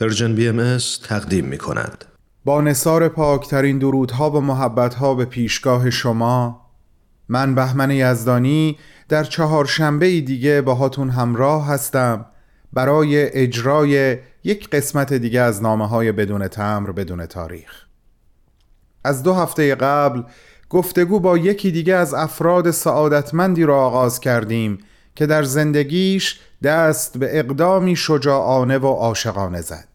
Persian BM تقدیم می کند. با نثار پاکترین درودها و محبتها به پیشگاه شما من بهمن یزدانی در چهارشنبه دیگه باهاتون همراه هستم برای اجرای یک قسمت دیگه از نامه های بدون تمبر بدون تاریخ از دو هفته قبل گفتگو با یکی دیگه از افراد سعادتمندی را آغاز کردیم که در زندگیش دست به اقدامی شجاعانه و عاشقانه زد.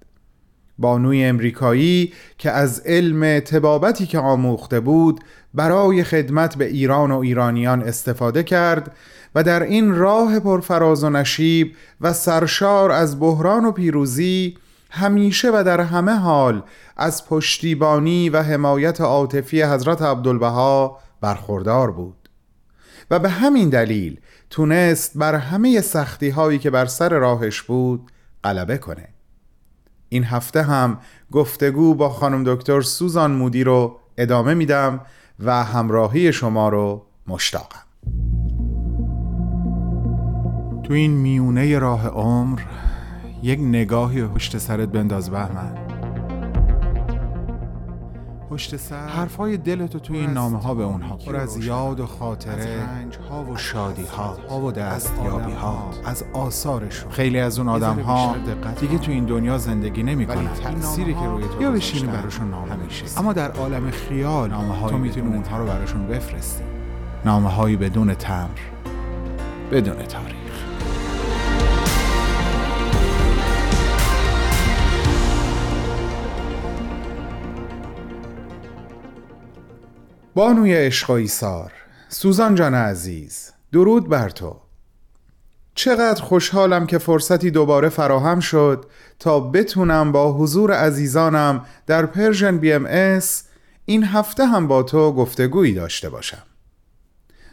بانوی امریکایی که از علم تبابتی که آموخته بود برای خدمت به ایران و ایرانیان استفاده کرد و در این راه پرفراز و نشیب و سرشار از بحران و پیروزی همیشه و در همه حال از پشتیبانی و حمایت عاطفی حضرت عبدالبها برخوردار بود. و به همین دلیل تونست بر همه سختی هایی که بر سر راهش بود غلبه کنه. این هفته هم گفتگو با خانم دکتر سوزان مودی رو ادامه میدم و همراهی شما رو مشتاقم. تو این میونه راه عمر یک نگاهی پشت سرت بنداز بهمن. پشت سر. حرفای دلتو توی این نامه ها به اونها پر از یاد و خاطره ها و شادی ها ها و دستیابی ها از آثارشون. خیلی از اون آدم ها دیگه تو این دنیا زندگی نمی کنن. تأثیری که روی تو یا بشینی براشون نامه میشه اما در عالم خیال نامه تو می‌تونی اونها رو براشون بفرستی نامه هایی بدون تمر بدون تاریخ. بانوی عشق و ایثار. سوزان جان عزیز درود بر تو. چقدر خوشحالم که فرصتی دوباره فراهم شد تا بتونم با حضور عزیزانم در Persian BMS این هفته هم با تو گفتگویی داشته باشم.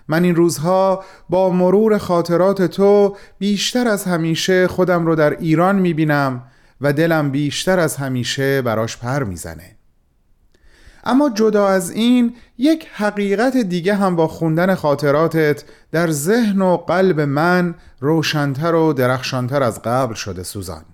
من این روزها با مرور خاطرات تو بیشتر از همیشه خودم رو در ایران می‌بینم و دلم بیشتر از همیشه براش پر می‌زنه. اما جدا از این یک حقیقت دیگه هم با خوندن خاطراتت در ذهن و قلب من روشنتر و درخشانتر از قبل شده سوزان.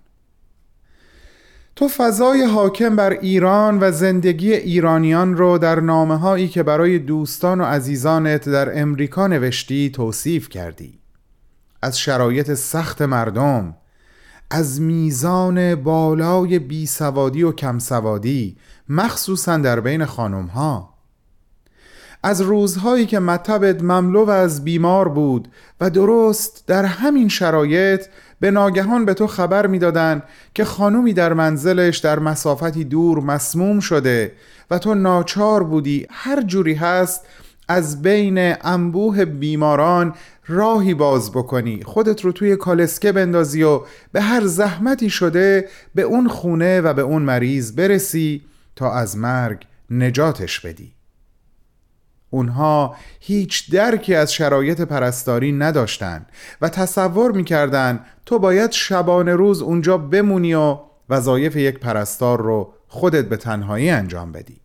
تو فضای حاکم بر ایران و زندگی ایرانیان رو در نامه هایی که برای دوستان و عزیزانت در امریکا نوشتی توصیف کردی. از شرایط سخت مردم از میزان بالای بیسوادی و کمسوادی مخصوصا در بین خانم ها از روزهایی که مطبت مملو از بیمار بود و درست در همین شرایط به ناگهان به تو خبر می‌دادند که خانومی در منزلش در مسافتی دور مسموم شده و تو ناچار بودی هر جوری هست از بین انبوه بیماران راهی باز بکنی خودت رو توی کالسکه بندازی و به هر زحمتی شده به اون خونه و به اون مریض برسی. تا از مرگ نجاتش بدی. اونها هیچ درکی از شرایط پرستاری نداشتن و تصور می‌کردن تو باید شبانه روز اونجا بمونی و وظایف یک پرستار رو خودت به تنهایی انجام بدی.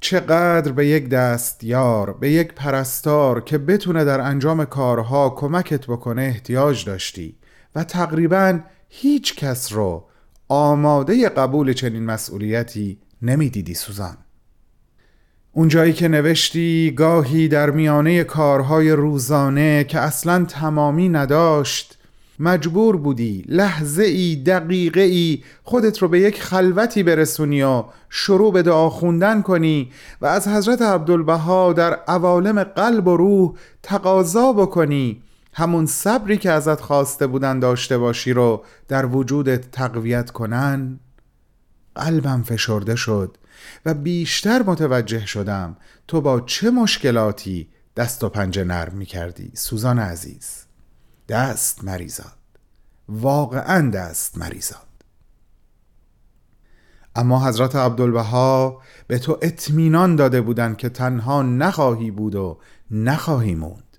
چقدر به یک دستیار به یک پرستار که بتونه در انجام کارها کمکت بکنه احتیاج داشتی و تقریبا هیچ کس رو آماده قبول چنین مسئولیتی نمی‌دیدی سوزان. اونجایی که نوشتی گاهی در میانه کارهای روزانه که اصلا تمامی نداشت مجبور بودی لحظه ای دقیقه ای خودت رو به یک خلوتی برسونی و شروع به دعا خوندن کنی و از حضرت عبدالبها در عوالم قلب و روح تقاضا بکنی همون صبری که ازت خواسته بودن داشته باشی رو در وجودت تقویت کنن قلبم فشرده شد و بیشتر متوجه شدم تو با چه مشکلاتی دست و پنجه نرم می کردی سوزان عزیز. دست مریزاد. واقعا دست مریزاد. اما حضرت عبدالبها به تو اطمینان داده بودند که تنها نخواهی بود و نخواهی موند.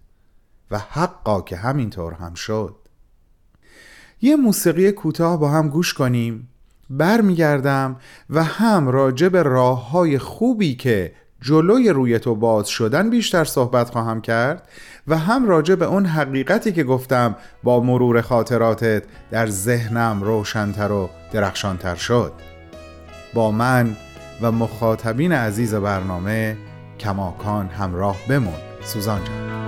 و حقا که همینطور هم شد. یه موسیقی کوتاه با هم گوش کنیم. برمیگردم و هم راجع به راه های خوبی که جلوی روی تو باز شدن بیشتر صحبت خواهم کرد و هم راجع به اون حقیقتی که گفتم با مرور خاطراتت در ذهنم روشنتر و درخشانتر شد. با من و مخاطبین عزیز برنامه کماکان همراه بمون. سوزان جان.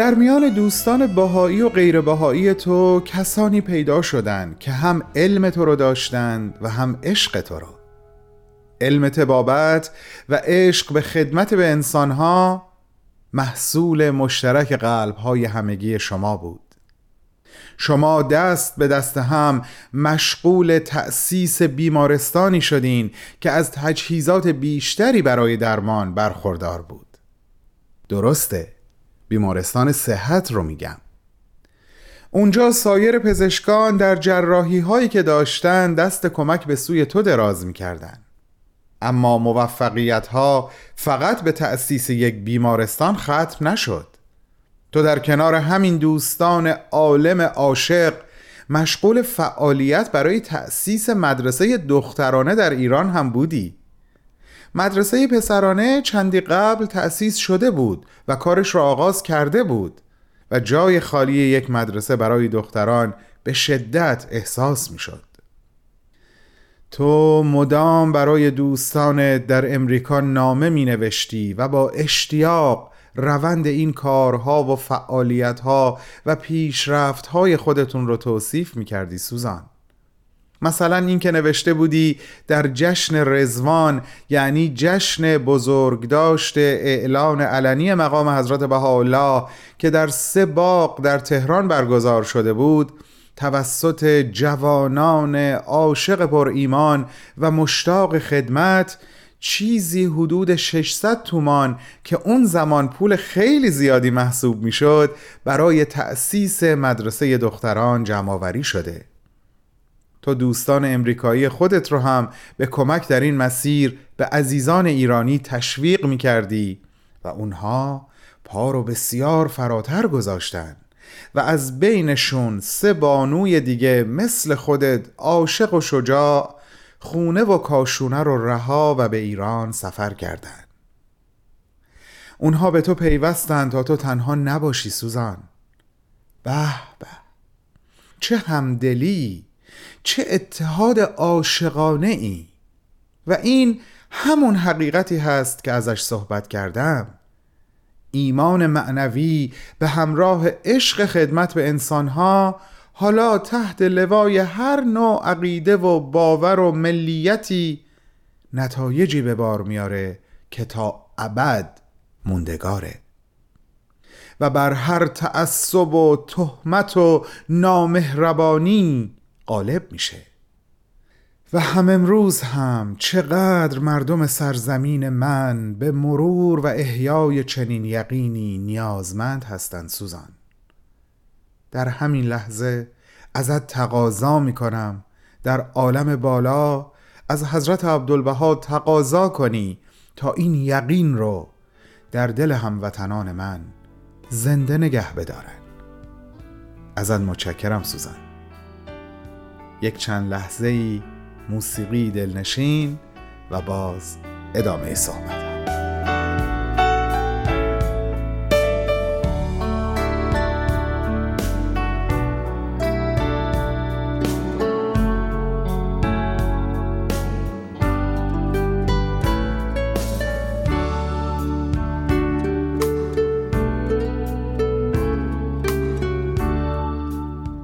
در میان دوستان باهایی و غیر باهایی تو کسانی پیدا شدند که هم علم تو رو داشتند و هم عشق تو رو. علم تبابت و عشق به خدمت به انسانها محصول مشترک قلبهای همگی شما بود. شما دست به دست هم مشغول تأسیس بیمارستانی شدین که از تجهیزات بیشتری برای درمان برخوردار بود. درسته؟ بیمارستان صحت رو میگم. اونجا سایر پزشکان در جراحی هایی که داشتن دست کمک به سوی تو دراز می‌کردن. اما موفقیت ها فقط به تأسیس یک بیمارستان ختم نشد. تو در کنار همین دوستان عالم عاشق مشغول فعالیت برای تأسیس مدرسه دخترانه در ایران هم بودی. مدرسه پسرانه چندی قبل تأسیس شده بود و کارش را آغاز کرده بود و جای خالی یک مدرسه برای دختران به شدت احساس می شد. تو مدام برای دوستان در امریکا نامه می نوشتی و با اشتیاق روند این کارها و فعالیتها و پیشرفتهای خودتون رو توصیف می کردی سوزان مثلا این که نوشته بودی در جشن رزوان یعنی جشن بزرگداشت اعلان علنی مقام حضرت بهاءالله که در سه باغ در تهران برگزار شده بود توسط جوانان عاشق پر ایمان و مشتاق خدمت چیزی حدود 600 تومان که اون زمان پول خیلی زیادی محسوب می‌شد برای تأسیس مدرسه دختران جمعآوری شده. تو دوستان امریکایی خودت رو هم به کمک در این مسیر به عزیزان ایرانی تشویق می کردی و اونها پا رو بسیار فراتر گذاشتن و از بینشون سه بانوی دیگه مثل خودت عاشق و شجاع خونه و کاشونه رو رها و به ایران سفر کردند. اونها به تو پیوستند تا تو تنها نباشی سوزان به به چه همدلی چه اتحاد عاشقانه ای؟ و این همون حقیقتی هست که ازش صحبت کردم. ایمان معنوی به همراه عشق خدمت به انسانها حالا تحت لوای هر نوع عقیده و باور و ملیتی نتایجی به بار میاره که تا ابد موندگاره. و بر هر تعصب و تهمت و نامهربانی غالب میشه. و هم امروز هم چقدر مردم سرزمین من به مرور و احیای چنین یقینی نیازمند هستند سوزان. در همین لحظه ازت تقاضا می‌کنم در عالم بالا از حضرت عبدالبها تقاضا کنی تا این یقین رو در دل هموطنان من زنده نگه بدارن. ازت متشکرم سوزان. یک چند لحظه موسیقی دلنشین و باز ادامه صحبت.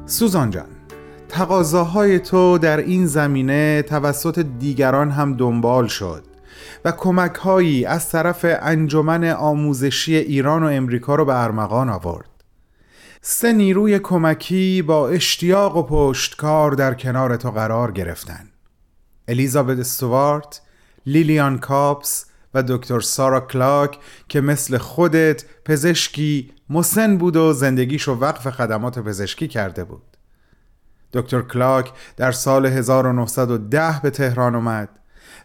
سوزان جان تقاضاهای تو در این زمینه توسط دیگران هم دنبال شد و کمکهایی از طرف انجمن آموزشی ایران و امریکا رو به ارمغان آورد. سه نیروی کمکی با اشتیاق و پشتکار در کنار تو قرار گرفتن. الیزابت استوارت، لیلیان کاپس و دکتر سارا کلاک که مثل خودت پزشکی مسن بود و زندگیشو وقف خدمات پزشکی کرده بود. دکتر کلاک در سال 1910 به تهران اومد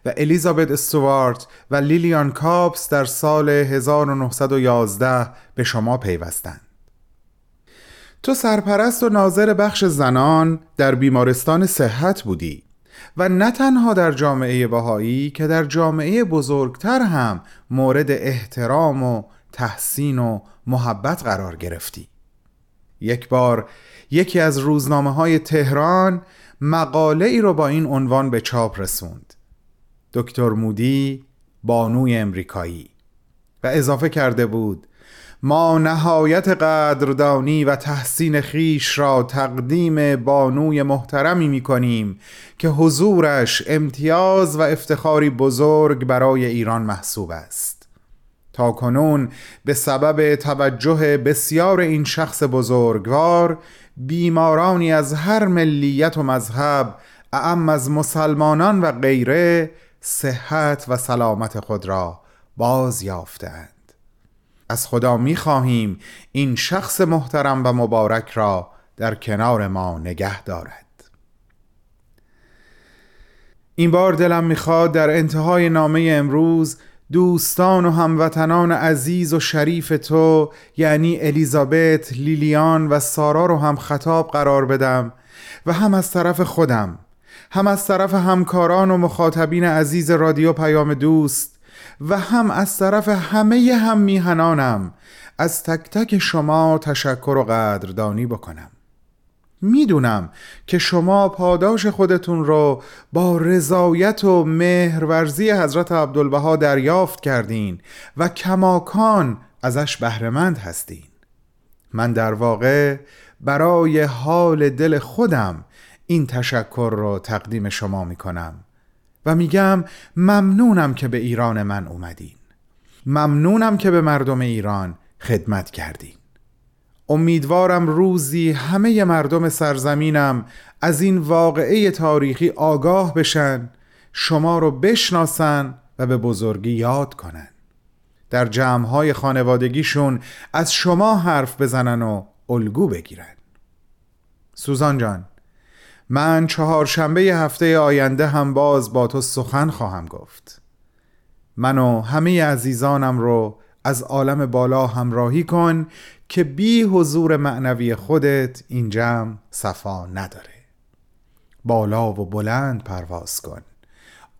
و الیزابت استوارت و لیلیان کاپس در سال 1911 به شما پیوستند. تو سرپرست و ناظر بخش زنان در بیمارستان صحت بودی و نه تنها در جامعه بهایی که در جامعه بزرگتر هم مورد احترام و تحسین و محبت قرار گرفتی. یک بار یکی از روزنامه های تهران مقاله ای رو با این عنوان به چاپ رسوند. دکتر مودی بانوی امریکایی. و اضافه کرده بود ما نهایت قدردانی و تحسین خیش را تقدیم بانوی محترمی می کنیم که حضورش امتیاز و افتخاری بزرگ برای ایران محسوب است. تا کنون به سبب توجه بسیار این شخص بزرگوار بیمارانی از هر ملیت و مذهب اعم از مسلمانان و غیره صحت و سلامت خود را باز یافتند. از خدا می خواهیم این شخص محترم و مبارک را در کنار ما نگه دارد. این بار دلم می‌خواد در انتهای نامه امروز دوستان و هموطنان عزیز و شریف تو یعنی الیزابت، لیلیان و سارا رو هم خطاب قرار بدم و هم از طرف خودم هم از طرف همکاران و مخاطبین عزیز رادیو پیام دوست و هم از طرف همه هم میهنانم از تک تک شما تشکر و قدردانی بکنم. می‌دونم که شما پاداش خودتون رو با رضایت و مهرورزی حضرت عبدالبها دریافت کردین و کماکان ازش بهرهمند هستین. من در واقع برای حال دل خودم این تشکر رو تقدیم شما می‌کنم و میگم ممنونم که به ایران من اومدین. ممنونم که به مردم ایران خدمت کردین. امیدوارم روزی همه مردم سرزمینم از این واقعه تاریخی آگاه بشن شما رو بشناسن و به بزرگی یاد کنن. در جمعهای خانوادگیشون از شما حرف بزنن و الگو بگیرن. سوزان جان من چهارشنبه هفته آینده هم باز با تو سخن خواهم گفت. من و همه عزیزانم رو از عالم بالا همراهی کن که بی حضور معنوی خودت این جمع صفا نداره. بالا و بلند پرواز کن.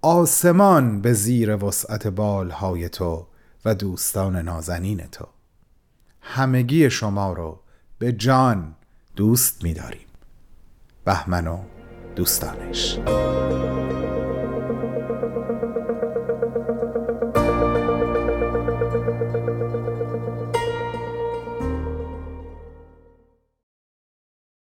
آسمان به زیر وسعت بالهای تو و دوستان نازنین تو. همگی شما رو به جان دوست می‌داریم. بهمن و دوستانش.